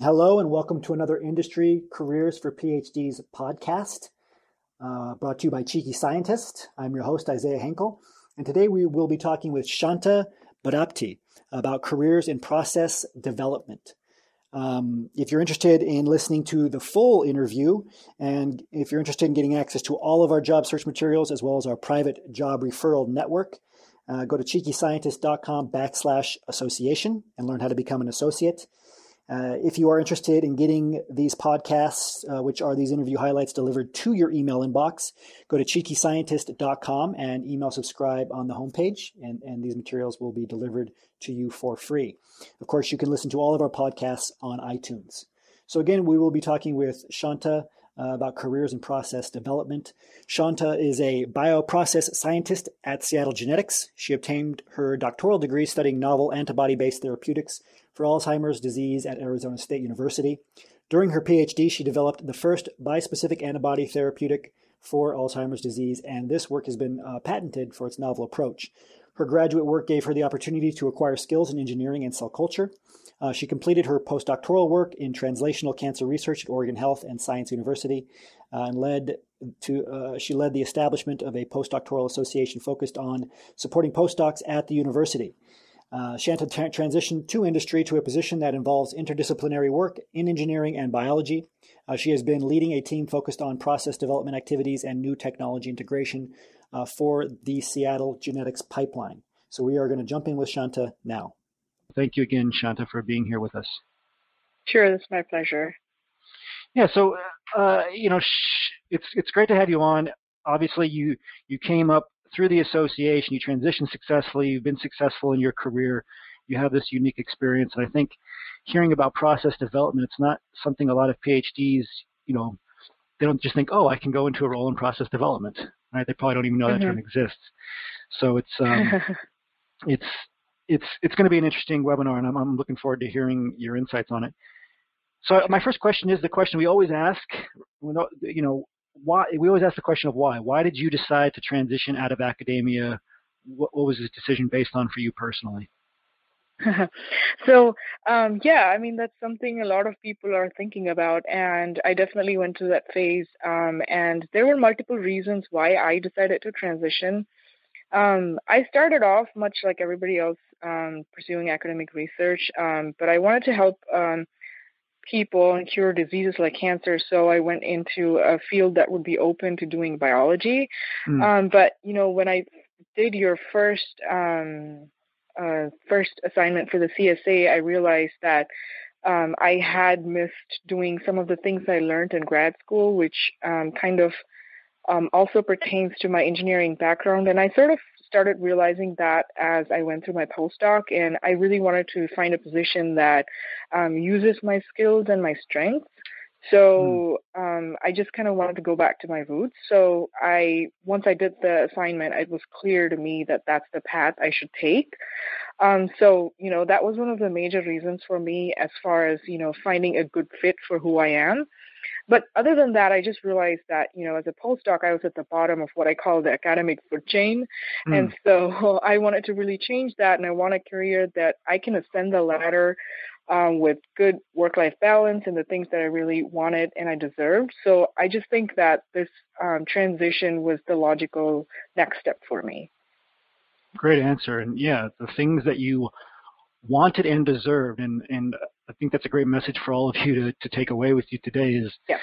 Hello, and welcome to another Industry Careers for PhDs podcast uh, brought to you by Cheeky Scientist. I'm your host, Isaiah Hankel, and today we will be talking with Shanta Boddapati about careers in process development. Um, if you're interested in listening to the full interview, and if you're interested in getting access to all of our job search materials as well as our private job referral network, uh, go to cheekyscientist.com backslash association and learn how to become an associate. Uh, if you are interested in getting these podcasts, uh, which are these interview highlights, delivered to your email inbox, go to cheekyscientist.com and email subscribe on the homepage, and, and these materials will be delivered to you for free. Of course, you can listen to all of our podcasts on iTunes. So, again, we will be talking with Shanta uh, about careers and process development. Shanta is a bioprocess scientist at Seattle Genetics. She obtained her doctoral degree studying novel antibody based therapeutics for Alzheimer's disease at Arizona State University. During her PhD, she developed the first bispecific antibody therapeutic for Alzheimer's disease, and this work has been uh, patented for its novel approach. Her graduate work gave her the opportunity to acquire skills in engineering and cell culture. Uh, she completed her postdoctoral work in translational cancer research at Oregon Health and Science University, uh, and led to uh, she led the establishment of a postdoctoral association focused on supporting postdocs at the university. Uh, Shanta tra- transitioned to industry to a position that involves interdisciplinary work in engineering and biology. Uh, she has been leading a team focused on process development activities and new technology integration uh, for the Seattle genetics pipeline. So we are going to jump in with Shanta now. Thank you again, Shanta, for being here with us. Sure, it's my pleasure. Yeah, so uh, you know, sh- it's it's great to have you on. Obviously, you you came up through the association, you transitioned successfully, you've been successful in your career, you have this unique experience. And I think hearing about process development, it's not something a lot of PhDs, you know, they don't just think, oh, I can go into a role in process development, right? They probably don't even know mm-hmm. that term mm-hmm. exists. So it's um, it's it's it's going to be an interesting webinar, and I'm, I'm looking forward to hearing your insights on it. So my first question is the question we always ask. You know, why we always ask the question of why. Why did you decide to transition out of academia? What, what was this decision based on for you personally? so um, yeah, I mean that's something a lot of people are thinking about, and I definitely went through that phase. Um, and there were multiple reasons why I decided to transition. Um, I started off much like everybody else um, pursuing academic research, um, but I wanted to help um, people and cure diseases like cancer. So I went into a field that would be open to doing biology. Mm. Um, but you know, when I did your first um, uh, first assignment for the CSA, I realized that um, I had missed doing some of the things I learned in grad school, which um, kind of um, also pertains to my engineering background. And I sort of started realizing that as I went through my postdoc, and I really wanted to find a position that um, uses my skills and my strengths. So hmm. um, I just kind of wanted to go back to my roots. So I once I did the assignment, it was clear to me that that's the path I should take. Um, so you know that was one of the major reasons for me as far as you know finding a good fit for who I am. But other than that, I just realized that, you know, as a postdoc, I was at the bottom of what I call the academic food chain. Mm. And so I wanted to really change that. And I want a career that I can ascend the ladder um, with good work life balance and the things that I really wanted and I deserved. So I just think that this um, transition was the logical next step for me. Great answer. And yeah, the things that you wanted and deserved. And, and I think that's a great message for all of you to, to take away with you today is, yeah.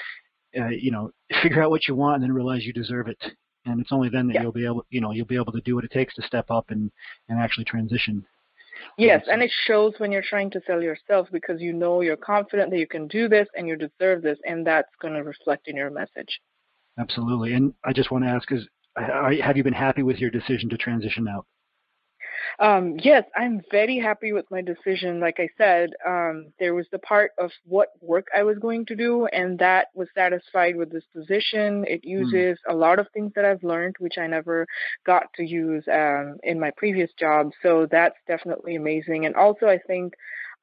uh, you know, figure out what you want and then realize you deserve it. And it's only then that yeah. you'll be able, you know, you'll be able to do what it takes to step up and, and actually transition. Yes, and it shows when you're trying to sell yourself because you know you're confident that you can do this and you deserve this, and that's going to reflect in your message. Absolutely. And I just want to ask: Is have you been happy with your decision to transition out? Um, yes, I'm very happy with my decision. Like I said, um, there was the part of what work I was going to do, and that was satisfied with this position. It hmm. uses mm. a lot of things that I've learned, which I never got to use um, in my previous job. So that's definitely amazing. And also, I think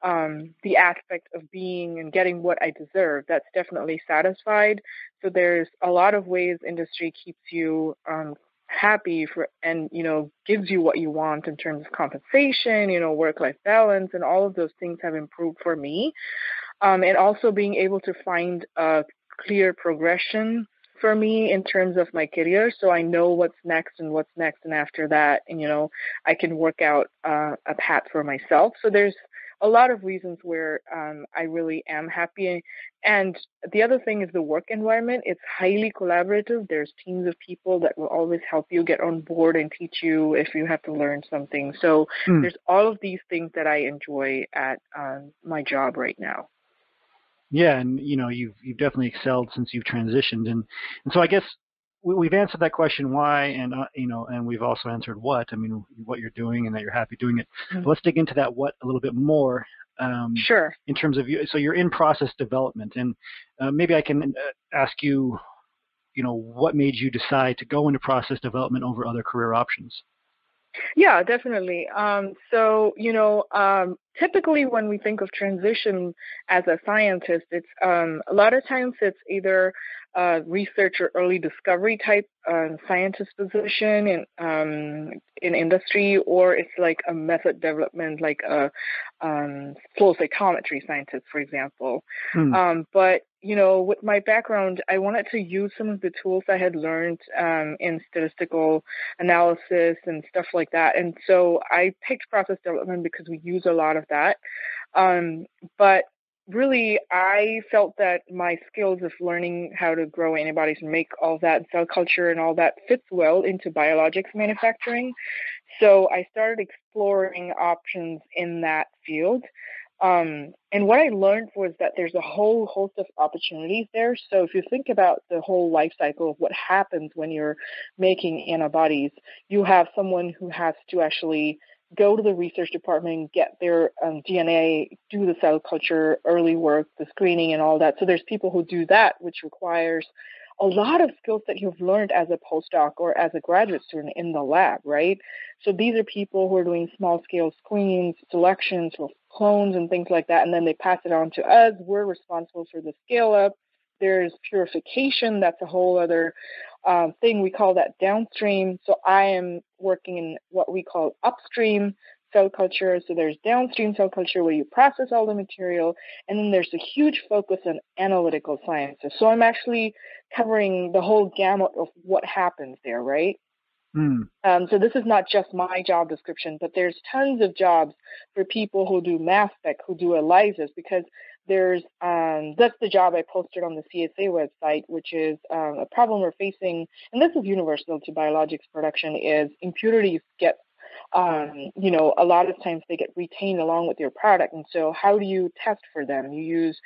um, the aspect of being and getting what I deserve. That's definitely satisfied. So there's a lot of ways industry keeps you um, happy for and you know gives you what you want in terms of compensation you know work life balance and all of those things have improved for me. Um, and also being able to find a clear progression for me in terms of my career so i know what's next and what's next and after that and you know i can work out uh, a path for myself. So there's a lot of reasons where um, I really am happy. And the other thing is the work environment. It's highly collaborative. There's teams of people that will always help you get on board and teach you if you have to learn something. So mm. there's all of these things that I enjoy at um, my job right now. Yeah, and you know you've you've definitely excelled since you've transitioned, and and so I guess we've answered that question why and uh, you know and we've also answered what i mean what you're doing and that you're happy doing it. Mm-hmm. let's dig into that what a little bit more um, sure. in terms of you so you're in process development and uh, maybe i can uh, ask you you know what made you decide to go into process development over other career options yeah, definitely. Um, so, you know, um, typically when we think of transition as a scientist, it's um, a lot of times it's either a research or early discovery type uh, scientist position in um, in industry, or it's like a method development, like a um, flow cytometry scientist, for example. Hmm. Um, but you know, with my background, I wanted to use some of the tools I had learned um, in statistical analysis and stuff like that. And so I picked process development because we use a lot of that. Um, but really, I felt that my skills of learning how to grow antibodies and make all that cell culture and all that fits well into biologics manufacturing. So I started exploring options in that field. Um, and what I learned was that there's a whole host of opportunities there. So if you think about the whole life cycle of what happens when you're making antibodies, you have someone who has to actually go to the research department, get their um, DNA, do the cell culture, early work, the screening, and all that. So there's people who do that, which requires a lot of skills that you've learned as a postdoc or as a graduate student in the lab, right? So these are people who are doing small scale screens, selections clones and things like that, and then they pass it on to us. We're responsible for the scale up. There's purification. That's a whole other um, thing. We call that downstream. So I am working in what we call upstream cell culture. So there's downstream cell culture where you process all the material, and then there's a huge focus on analytical sciences. So I'm actually covering the whole gamut of what happens there, right? Mm. Um, so this is not just my job description, but there's tons of jobs for people who do mass spec, who do ELISAs, because there's um, that's the job I posted on the CSA website, which is um, a problem we're facing, and this is universal to biologics production, is impurities get um, you know, a lot of times they get retained along with your product. And so, how do you test for them? You use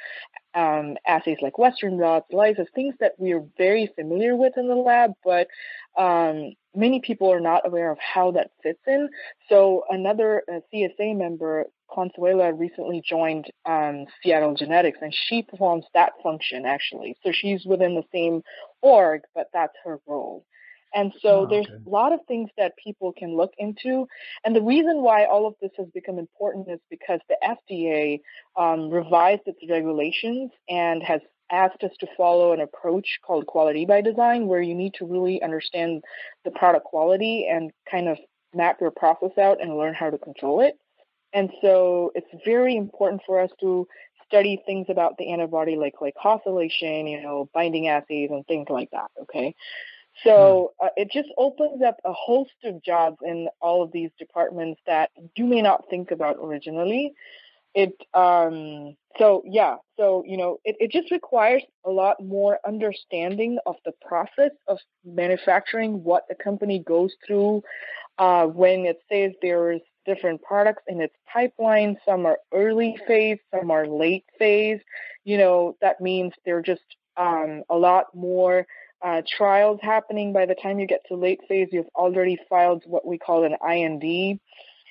um, assays like Western blots, ELISAs, things that we are very familiar with in the lab, but um, many people are not aware of how that fits in. So, another uh, CSA member, Consuela, recently joined um, Seattle Genetics, and she performs that function actually. So, she's within the same org, but that's her role. And so oh, there's a lot of things that people can look into. And the reason why all of this has become important is because the FDA um, revised its regulations and has asked us to follow an approach called quality by design, where you need to really understand the product quality and kind of map your process out and learn how to control it. And so it's very important for us to study things about the antibody like glycosylation, you know, binding assays and things like that. Okay. So hmm. uh, it just opens up a host of jobs in all of these departments that you may not think about originally. It um, so yeah, so you know, it, it just requires a lot more understanding of the process of manufacturing, what the company goes through uh, when it says there's different products in its pipeline. Some are early phase, some are late phase. You know, that means they're just um, a lot more uh, trials happening. By the time you get to late phase, you've already filed what we call an IND.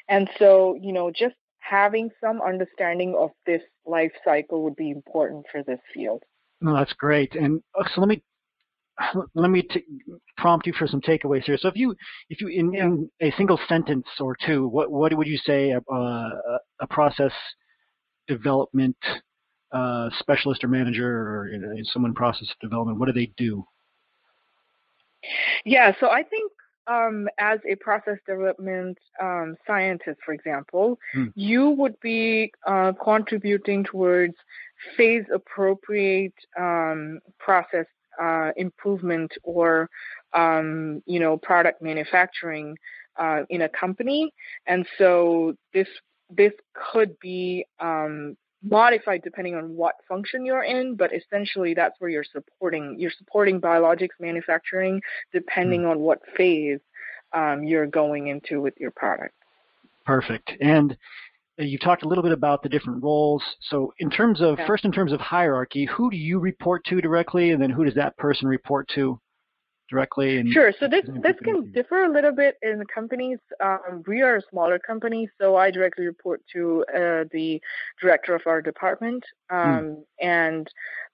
And so, you know, just having some understanding of this life cycle would be important for this field. No, that's great. And uh, so let me let me t- prompt you for some takeaways here. So if you if you in, yeah. in a single sentence or two, what what would you say a, a, a process development uh, specialist or manager or you know, someone process development? What do they do? Yeah, so I think um, as a process development um, scientist, for example, hmm. you would be uh, contributing towards phase appropriate um, process uh, improvement or um, you know product manufacturing uh, in a company, and so this this could be um, modified depending on what function you're in, but essentially that's where you're supporting. You're supporting biologics manufacturing depending mm. on what phase um, you're going into with your product. Perfect. And you talked a little bit about the different roles. So in terms of, yeah. first in terms of hierarchy, who do you report to directly and then who does that person report to? Directly? And sure. So this this can differ a little bit in the companies. Um, we are a smaller company, so I directly report to uh, the director of our department, hmm. um, mm. and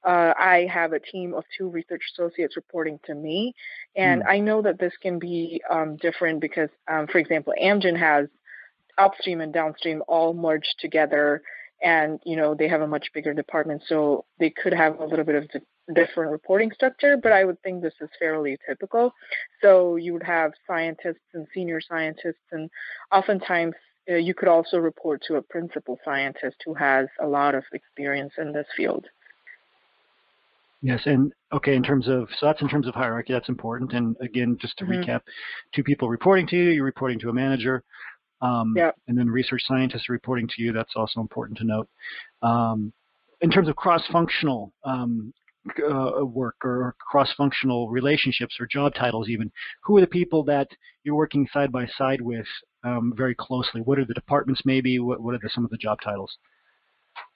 uh, I have a team of two research associates reporting to me. And mm. I know that this can be um, different because, um, for example, Amgen has upstream and downstream all merged together and you know they have a much bigger department so they could have a little bit of different reporting structure, but I would think this is fairly typical. So you would have scientists and senior scientists, and oftentimes uh, you could also report to a principal scientist who has a lot of experience in this field. Yes, and okay, in terms of so that's in terms of hierarchy, that's important. And again, just to mm-hmm. recap, two people reporting to you, you're reporting to a manager, um, yep. and then research scientists reporting to you. That's also important to note. Um, in terms of cross-functional um, uh, work or cross-functional relationships or job titles even, who are the people that you're working side by side with um, very closely? What are the departments maybe? What, what are some of the job titles?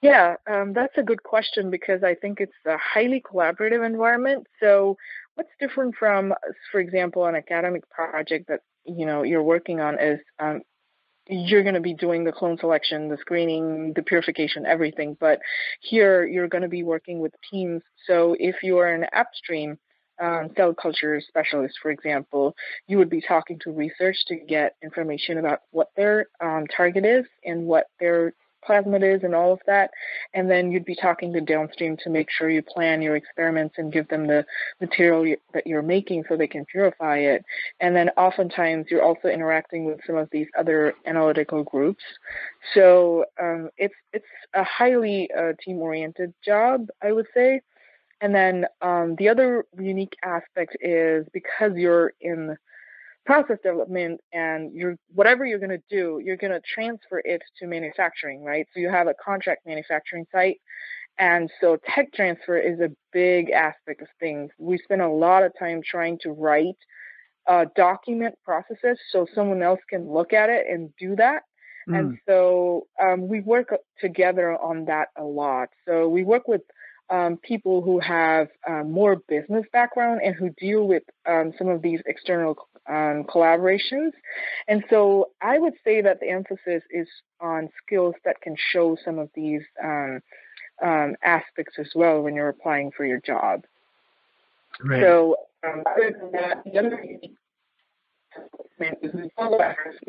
Yeah, um, that's a good question because I think it's a highly collaborative environment. So what's different from, for example, an academic project that you know you're working on is um, you're going to be doing the clone selection, the screening, the purification, everything. But here you're going to be working with teams. So if you are an upstream um, cell culture specialist, for example, you would be talking to research to get information about what their um, target is and what their plasmid is and all of that. And then you'd be talking to downstream to make sure you plan your experiments and give them the material that you're making so they can purify it. And then oftentimes you're also interacting with some of these other analytical groups. So um, it's it's a highly uh, team-oriented job, I would say. And then um, the other unique aspect is because you're in process development and you're whatever you're going to do you're going to transfer it to manufacturing right? So you have a contract manufacturing site and so tech transfer is a big aspect of things. We spend a lot of time trying to write uh, document processes so someone else can look at it and do that. Mm. and so um, we work together on that a lot. So we work with um, people who have um, more business background and who deal with um, some of these external um, collaborations. And so I would say that the emphasis is on skills that can show some of these um, um, aspects as well when you're applying for your job. Right. So other than that, the other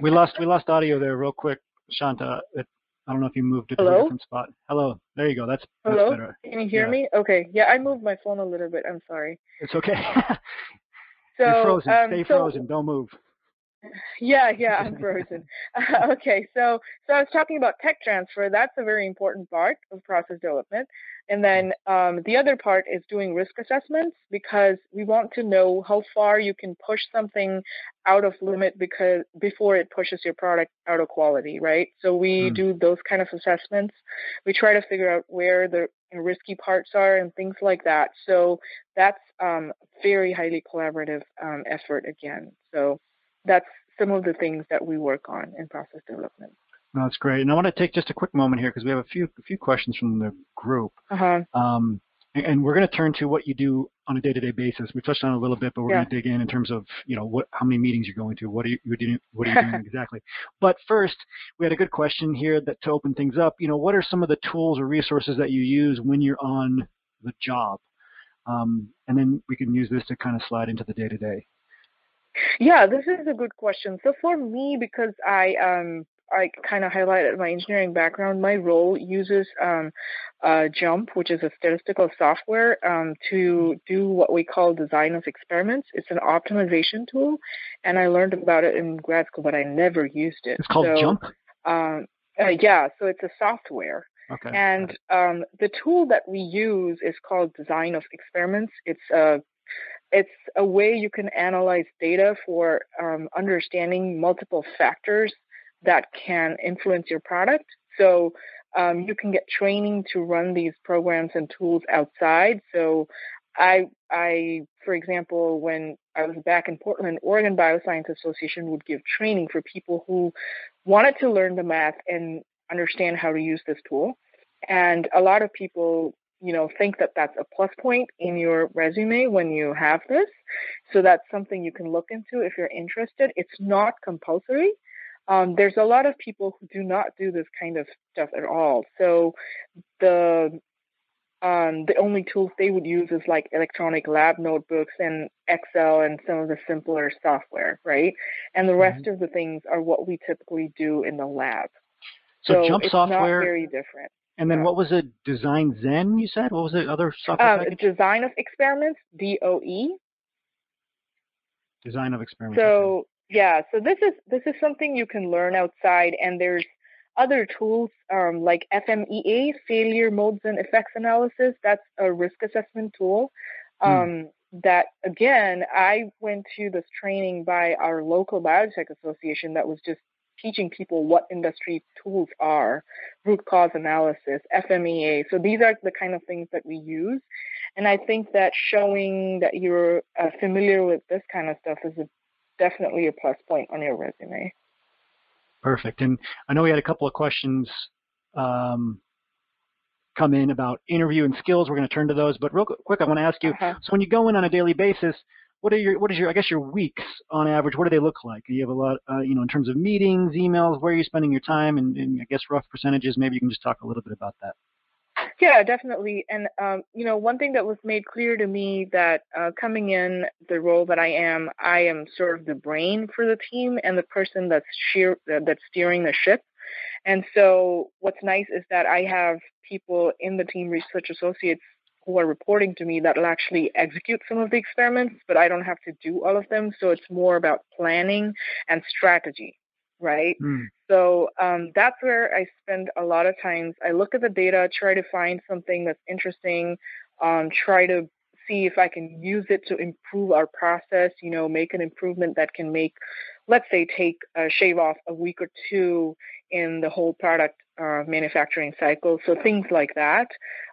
we lost we lost audio there real quick, Shanta. It, I don't know if you moved it Hello? to a different spot. Hello. There you go. That's, Hello? better. Can you hear yeah. me? Okay. Yeah, I moved my phone a little bit. I'm sorry. It's okay. So You're frozen. Um, Stay so, frozen. Don't move. Yeah, yeah, I'm frozen. okay, so so I was talking about tech transfer. That's a very important part of process development. And then um, the other part is doing risk assessments because we want to know how far you can push something out of limit because before it pushes your product out of quality, right? So we mm. do those kind of assessments. We try to figure out where the risky parts are and things like that. So that's um, very highly collaborative um, effort again. So that's some of the things that we work on in process development. That's great. And I want to take just a quick moment here because we have a few a few questions from the group. Uh-huh. Um, and, we're going to turn to what you do on a day-to-day basis. We touched on it a little bit, but we're yeah. going to dig in in terms of you know what how many meetings you're going to, what are you, you, what are you doing exactly. But first, we had a good question here that to open things up. You know, what are some of the tools or resources that you use when you're on the job? Um, and then we can use this to kind of slide into the day-to-day. Yeah, this is a good question. So for me, because I um I kind of highlighted my engineering background, my role uses um, uh, JMP, which is a statistical software, um, to do what we call design of experiments. It's an optimization tool, and I learned about it in grad school, but I never used it. It's called so, JMP. Um, uh, yeah, so it's a software. Okay. And um, the tool that we use is called design of experiments. It's a it's a way you can analyze data for um, understanding multiple factors that can influence your product. So um, you can get training to run these programs and tools outside. So I, I, for example, when I was back in Portland, Oregon Bioscience Association would give training for people who wanted to learn the math and understand how to use this tool. And a lot of people you know think that that's a plus point in your resume when you have this so that's something you can look into if you're interested it's not compulsory um, there's a lot of people who do not do this kind of stuff at all so the um, the only tools they would use is like electronic lab notebooks and Excel and some of the simpler software, right? And the rest mm-hmm. of the things are what we typically do in the lab. So, so it's software not very different. And then what was it? Design Zen, you said? What was the other software? Um, design of experiments, DOE. Design of experiments. So yeah, so this is this is something you can learn outside, and there's other tools um, like FMEA, failure modes and effects analysis. That's a risk assessment tool. Hmm. Um, hmm. That again, I went to this training by our local biotech association that was just teaching people what industry tools are, root cause analysis, FMEA. So these are the kind of things that we use. And I think that showing that you're uh, familiar with this kind of stuff is a, definitely a plus point on your resume. Perfect. And I know we had a couple of questions um, come in about interview and skills. We're going to turn to those. But real quick, I want to ask you, uh-huh. so when you go in on a daily basis, what are your what is your I guess your weeks on average? What do they look like? Do you have a lot, uh, you know, in terms of meetings, emails. Where are you spending your time? And, and, I guess rough percentages. Maybe you can just talk a little bit about that. Yeah, definitely. And um, you know, one thing that was made clear to me that uh, coming in the role that I am, I am sort of the brain for the team and the person that's sheer, that's steering the ship. And so, what's nice is that I have people in the team research associates who are reporting to me that will actually execute some of the experiments, but I don't have to do all of them. So it's more about planning and strategy, right? Mm. So um, that's where I spend a lot of times. I look at the data, try to find something that's interesting, um, try to see if I can use it to improve our process, you know, make an improvement that can make, let's say, take uh, shave off a week or two in the whole product uh, manufacturing cycle. So things like that.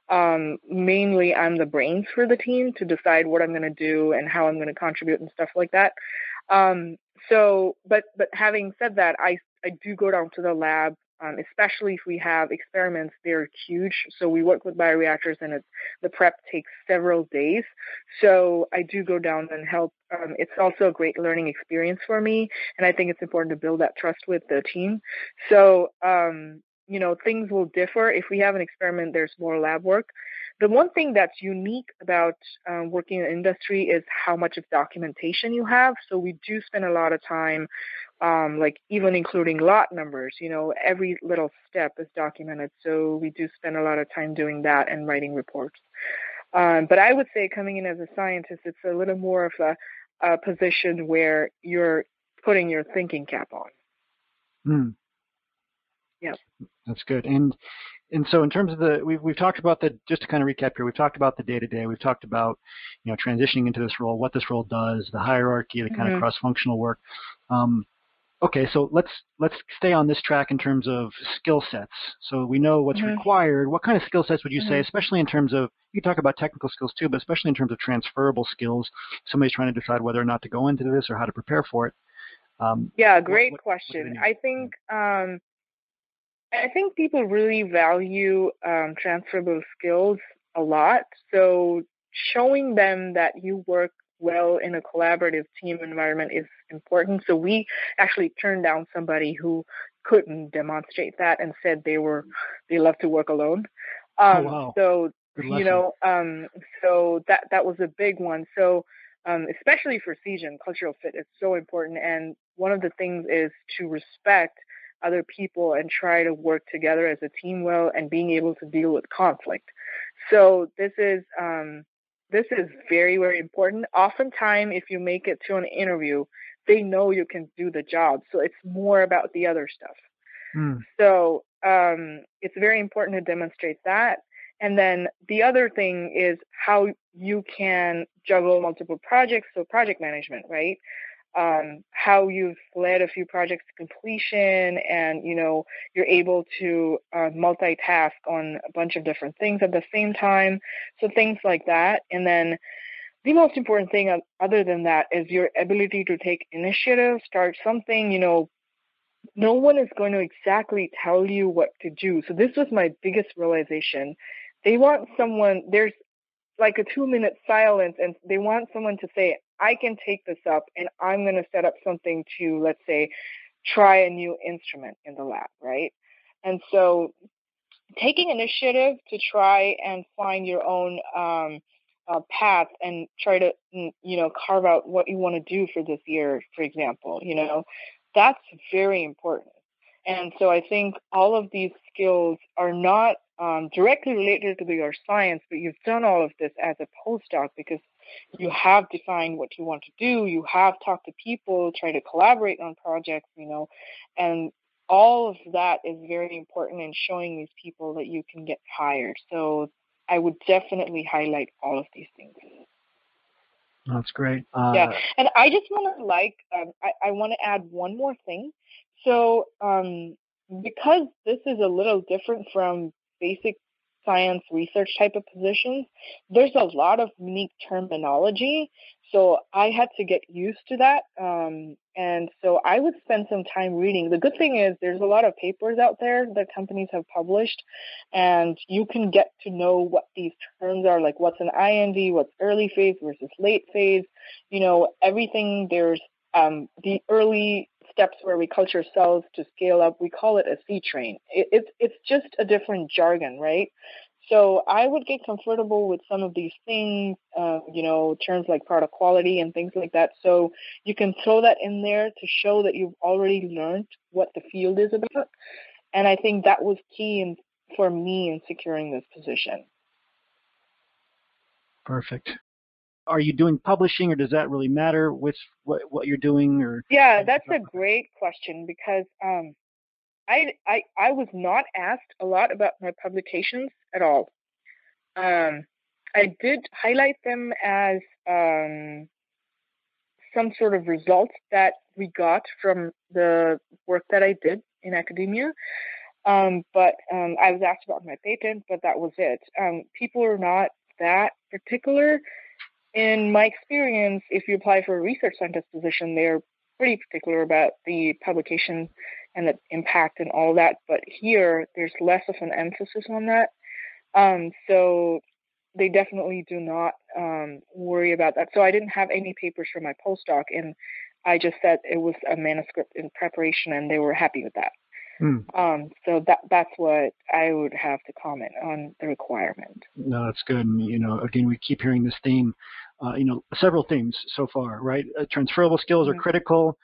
Um, mainly, I'm the brains for the team to decide what I'm going to do and how I'm going to contribute and stuff like that. Um, so, but but having said that, I I do go down to the lab, um, especially if we have experiments. They're huge, so we work with bioreactors, and it's the prep takes several days. So I do go down and help. Um, it's also a great learning experience for me, and I think it's important to build that trust with the team. So um, you know, things will differ. If we have an experiment, there's more lab work. The one thing that's unique about um, working in industry is how much of documentation you have. So we do spend a lot of time, um, like even including lot numbers. You know, every little step is documented. So we do spend a lot of time doing that and writing reports. Um, but I would say coming in as a scientist, it's a little more of a, a position where you're putting your thinking cap on. Mm. Yeah. That's good. And and so in terms of the we've we've talked about the just to kind of recap here, we've talked about the day to day, we've talked about, you know, transitioning into this role, what this role does, the hierarchy, the kind mm-hmm. of cross functional work. Um, okay, so let's let's stay on this track in terms of skill sets. So we know what's mm-hmm. required. What kind of skill sets would you mm-hmm. say, especially in terms of you talk about technical skills too, but especially in terms of transferable skills? Somebody's trying to decide whether or not to go into this or how to prepare for it. Um, yeah, great what, what, question. What I think um, I think people really value um, transferable skills a lot. So showing them that you work well in a collaborative team environment is important. So we actually turned down somebody who couldn't demonstrate that and said they were they love to work alone. Oh, um, oh, wow. So you know, um, so that that was a big one. So um, especially for Seagen, cultural fit is so important. And one of the things is to respect other people and try to work together as a team well and being able to deal with conflict. So this is um, this is very very important. Oftentimes, if you make it to an interview, they know you can do the job. So it's more about the other stuff. Mm. So um, it's very important to demonstrate that. And then the other thing is how you can juggle multiple projects. So project management, right? Um, how you've led a few projects to completion and, you know, you're able to uh, multitask on a bunch of different things at the same time. So things like that. And then the most important thing other than that is your ability to take initiative, start something, you know, no one is going to exactly tell you what to do. So this was my biggest realization. They want someone, there's like a two minute silence and they want someone to say, I can take this up and I'm going to set up something to, let's say, try a new instrument in the lab, right? And so taking initiative to try and find your own um, uh, path and try to, mm, you know, carve out what you want to do for this year, for example, you know, that's very important. And so I think all of these skills are not um, directly related to your science, but you've done all of this as a postdoc because you have defined what you want to do, you have talked to people, try to collaborate on projects, you know, and all of that is very important in showing these people that you can get hired. So I would definitely highlight all of these things. That's great. Uh, yeah, and I just want to like um, I, I want to add one more thing. So um, because this is a little different from basic science research type of positions, there's a lot of unique terminology. So I had to get used to that. Um, and so I would spend some time reading. The good thing is there's a lot of papers out there that companies have published, and you can get to know what these terms are, like what's an IND, what's early phase versus late phase. You know, everything there's um, the early steps where we culture cells to scale up, we call it a seed train. It, it's it's just a different jargon, right? So I would get comfortable with some of these things, uh, you know, terms like product quality and things like that. So you can throw that in there to show that you've already learned what the field is about. And I think that was key in, for me in securing this position. Perfect. Are you doing publishing, or does that really matter? Which what what you're doing, or yeah, that's a great question because um, I, I I was not asked a lot about my publications at all. Um, I did highlight them as um, some sort of results that we got from the work that I did in academia. Um, but um, I was asked about my patent, but that was it. Um, people are not that particular. In my experience, if you apply for a research scientist position, they're pretty particular about the publication and the impact and all that. But here, there's less of an emphasis on that. Um, so they definitely do not um, worry about that. So I didn't have any papers for my postdoc, and I just said it was a manuscript in preparation, and they were happy with that. Mm. Um, so that that's what I would have to comment on the requirement. No, that's good. And you know, again, we keep hearing this theme. Uh, you know, several themes so far, right? Uh, transferable skills mm-hmm. are critical.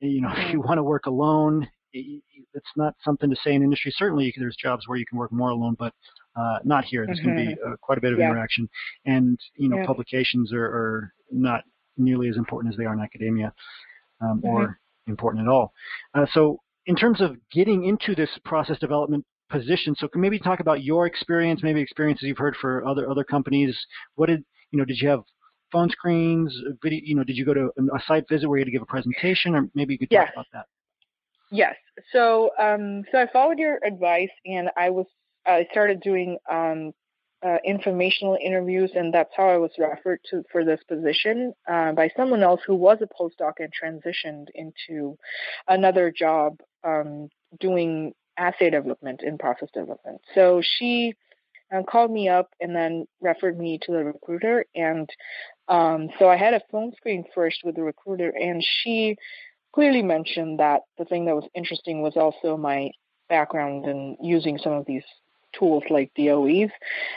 You know, mm-hmm. if you want to work alone, it's not something to say in industry. Certainly, there's jobs where you can work more alone, but uh, not here. There's mm-hmm. going to be uh, quite a bit of yeah. interaction, and you know, yeah. publications are, are, not nearly as important as they are in academia, um, mm-hmm. or important at all. Uh, so, in terms of getting into this process development position, so can maybe talk about your experience, maybe experiences you've heard for other other companies. What did you know? Did you have phone screens, video? You know, did you go to a site visit where you had to give a presentation, or maybe you could talk yes. about that? Yes. So, um, so I followed your advice, and I was I started doing um, uh, informational interviews, and that's how I was referred to for this position uh, by someone else who was a postdoc and transitioned into another job um, doing assay development in process development. So she uh, called me up and then referred me to the recruiter, and um, so I had a phone screen first with the recruiter, and she clearly mentioned that the thing that was interesting was also my background in using some of these tools like DOEs,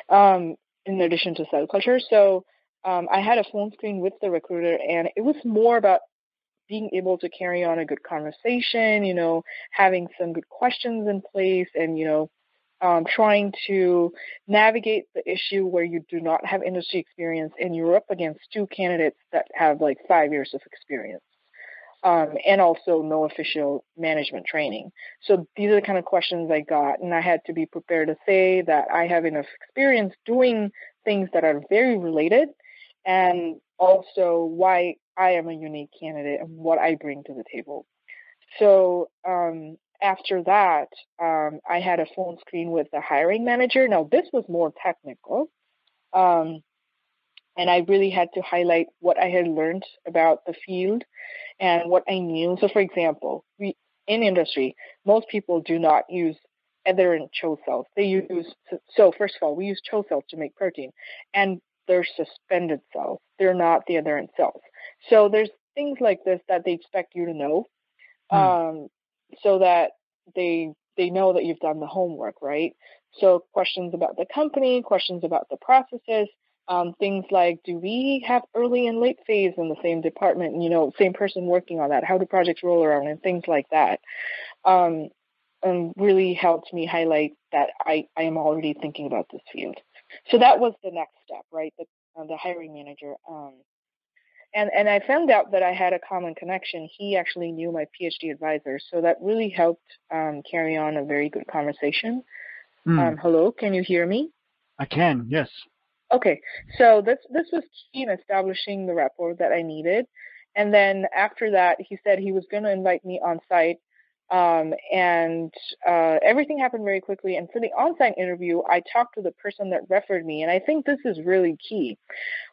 um, in addition to cell culture. So um, I had a phone screen with the recruiter, and it was more about being able to carry on a good conversation, you know, having some good questions in place and, you know, um, trying to navigate the issue where you do not have industry experience you're up against two candidates that have like five years of experience. Um, and also no official management training. So these are the kind of questions I got, and I had to be prepared to say that I have enough experience doing things that are very related, and also why I am a unique candidate and what I bring to the table. So um, after that, um, I had a phone screen with the hiring manager. Now, this was more technical. Um, and I really had to highlight what I had learned about the field and what I knew. So, for example, we, in industry, most people do not use adherent CHO cells. They use, so first of all, we use CHO cells to make protein, and they're suspended cells. They're not the adherent cells. So, there's things like this that they expect you to know. Hmm. Um, so that they they know that you've done the homework, right? So questions about the company, questions about the processes, um, things like do we have early and late phase in the same department? You know, same person working on that. How do projects roll around and things like that? Um, and really helped me highlight that I, I am already thinking about this field. So that was the next step, right? The, uh, the hiring manager um, and and I found out that I had a common connection. He actually knew my PhD advisor, so that really helped um, carry on a very good conversation. Mm. Um, hello, can you hear me? I can. Yes. Okay, so this this was key in establishing the rapport that I needed, and then after that, he said he was going to invite me on site um, and uh, everything happened very quickly. And for the on site interview, I talked to the person that referred me. And I think this is really key.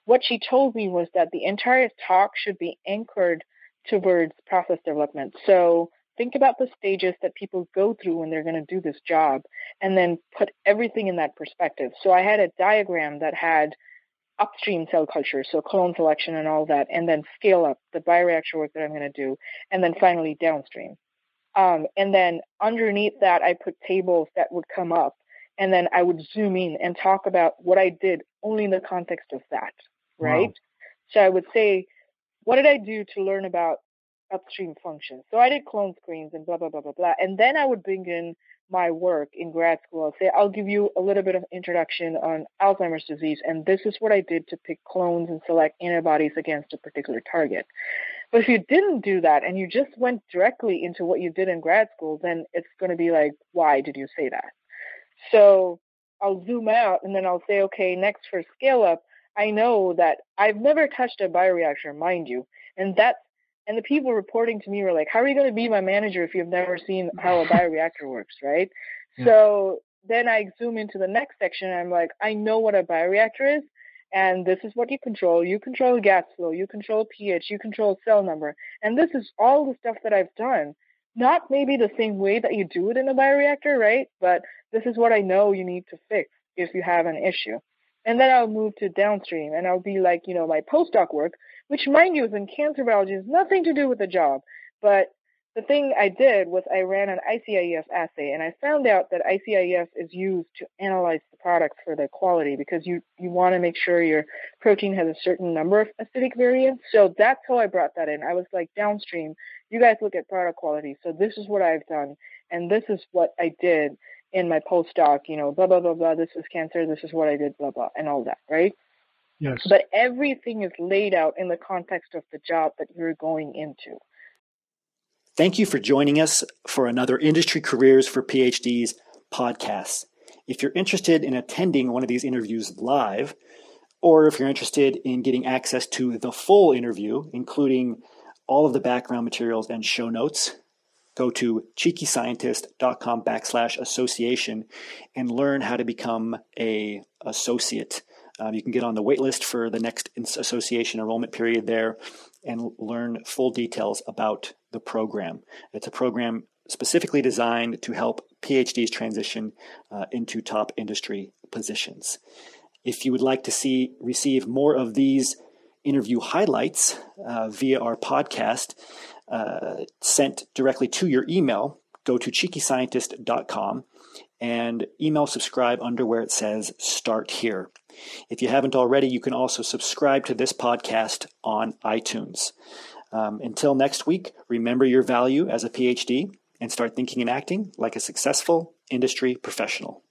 What she told me was that the entire talk should be anchored towards process development. So think about the stages that people go through when they're going to do this job and then put everything in that perspective. So I had a diagram that had upstream cell culture, so clone selection and all that, and then scale up the bioreactor work that I'm going to do, and then finally downstream. Um, and then underneath that, I put tables that would come up. And then I would zoom in and talk about what I did only in the context of that, right? Wow. So I would say, what did I do to learn about upstream functions? So I did clone screens and blah, blah, blah, blah, blah. And then I would bring in my work in grad school. I'll say, I'll give you a little bit of introduction on Alzheimer's disease. And this is what I did to pick clones and select antibodies against a particular target. But if you didn't do that and you just went directly into what you did in grad school, then it's going to be like, why did you say that? So I'll zoom out and then I'll say, okay, next for scale up, I know that I've never touched a bioreactor, mind you. And that's and the people reporting to me were like, How are you going to be my manager if you've never seen how a bioreactor works, right? Yeah. So then I zoom into the next section and I'm like, I know what a bioreactor is, and this is what you control. You control gas flow, you control pH, you control cell number. And this is all the stuff that I've done. Not maybe the same way that you do it in a bioreactor, right? But this is what I know you need to fix if you have an issue. And then I'll move to downstream and I'll be like, you know, my postdoc work, which mind you is in cancer biology, has nothing to do with the job. But the thing I did was I ran an ICIEF assay and I found out that ICIEF is used to analyze the products for their quality because you, you want to make sure your protein has a certain number of acidic variants. So that's how I brought that in. I was like downstream, you guys look at product quality. So this is what I've done and this is what I did in my postdoc, you know, blah, blah, blah, blah, this is cancer, this is what I did, blah, blah, and all that, right? Yes. But everything is laid out in the context of the job that you're going into. Thank you for joining us for another Industry Careers for PhDs podcast. If you're interested in attending one of these interviews live, or if you're interested in getting access to the full interview, including all of the background materials and show notes, go to cheekyscientist.com backslash association and learn how to become a associate. Um, you can get on the waitlist for the next association enrollment period there and learn full details about the program. It's a program specifically designed to help PhDs transition uh, into top industry positions. If you would like to see receive more of these interview highlights uh, via our podcast uh, sent directly to your email, go to cheekyscientist.com and email subscribe under where it says start here. If you haven't already, you can also subscribe to this podcast on iTunes. Um, until next week, remember your value as a PhD and start thinking and acting like a successful industry professional.